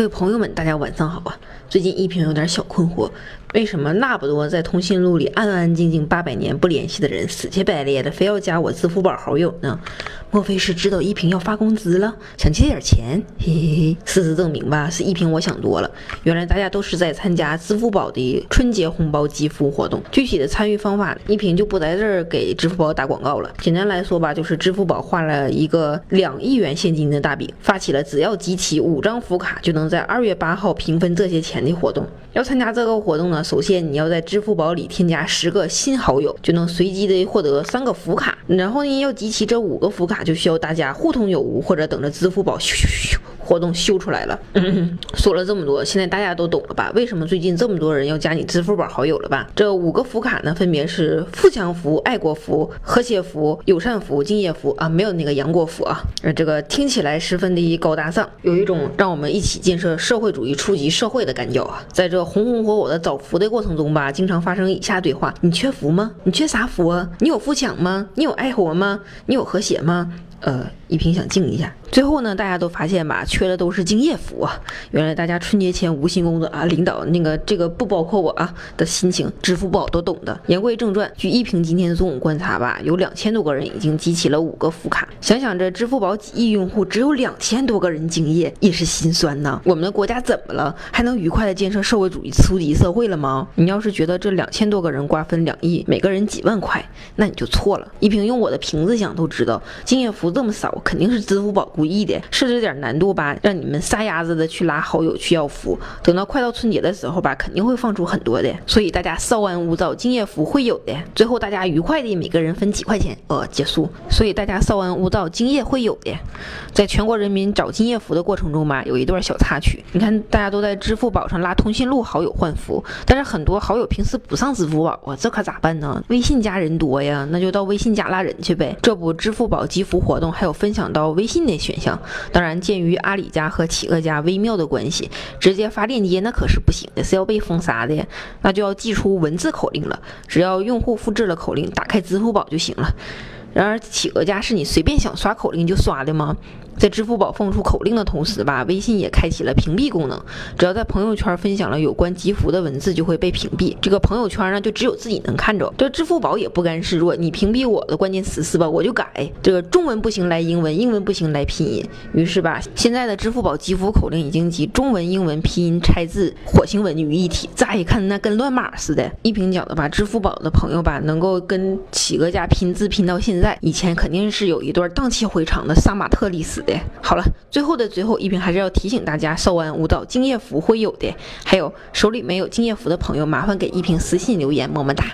各位朋友们，大家晚上好啊！最近一平有点小困惑，为什么那么多在通讯录里安安静静八百年不联系的人，死乞白咧的非要加我支付宝好友呢？莫非是知道一平要发工资了，想借点钱？嘿嘿嘿！事实证明吧，是一平我想多了。原来大家都是在参加支付宝的春节红包集福活动。具体的参与方法，一平就不在这儿给支付宝打广告了。简单来说吧，就是支付宝画了一个两亿元现金的大饼，发起了只要集齐五张福卡就能在二月八号平分这些钱的活动。要参加这个活动呢，首先你要在支付宝里添加十个新好友，就能随机的获得三个福卡。然后呢，要集齐这五个福卡，就需要大家互通有无，或者等着支付宝咻咻咻活动秀出来了。说了这么多，现在大家都懂了吧？为什么最近这么多人要加你支付宝好友了吧？这五个福卡呢，分别是富强福、爱国福、和谐福、友善福、敬业福啊，没有那个杨国福啊。呃，这个听起来十分的高大上，有一种让我们一起建设社会主义初级社会的感觉啊。在这红红火火的找福的过程中吧，经常发生以下对话：你缺福吗？你缺啥福啊？你有富强吗？你有爱国吗？你有和谐吗？呃，一平想静一下。最后呢，大家都发现吧，缺的都是敬业福啊。原来大家春节前无心工作啊，领导那个这个不包括我啊的心情，支付宝都懂的。言归正传，据一平今天中午观察吧，有两千多个人已经集齐了五个福卡。想想这支付宝几亿用户，只有两千多个人敬业，也是心酸呐。我们的国家怎么了？还能愉快的建设社会主义初级社会了吗？你要是觉得这两千多个人瓜分两亿，每个人几万块，那你就错了。一平用我的瓶子想都知道，敬业福这么少，肯定是支付宝故意的，设置点难度吧，让你们撒丫子的去拉好友去要福。等到快到春节的时候吧，肯定会放出很多的。所以大家稍安勿躁，敬业福会有的。最后大家愉快的每个人分几块钱，呃，结束。所以大家稍安勿躁，敬业会有的。在全国人民找敬业福的过程中吧，有一段小插曲。你看，大家都在支付宝上拉通讯录好友换福，但是很多好友平时不上支付宝啊，这可咋办呢？微信加人多呀，那就到微信加拉人去呗。这不，支付宝集福活动还有分享到微信的选项。当然，鉴于阿里家和企鹅家微妙的关系，直接发链接那可是不行的，是要被封杀的。那就要寄出文字口令了，只要用户复制了口令，打开支付宝就行了。然而，企鹅家是你随便想刷口令就刷的吗？在支付宝放出口令的同时吧，微信也开启了屏蔽功能。只要在朋友圈分享了有关集福的文字，就会被屏蔽。这个朋友圈呢，就只有自己能看着。这支付宝也不甘示弱，你屏蔽我的关键词是吧？我就改。这个中文不行来英文，英文不行来拼音。于是吧，现在的支付宝集福口令已经集中文、英文、拼音拆字、火星文于一体。乍一看，那跟乱码似的。一平讲的吧，支付宝的朋友吧，能够跟企鹅家拼字拼到现在，以前肯定是有一段荡气回肠的杀马特历史好了，最后的最后，一平还是要提醒大家，稍安勿躁，敬业福会有的。还有手里没有敬业福的朋友，麻烦给一平私信留言，么么哒。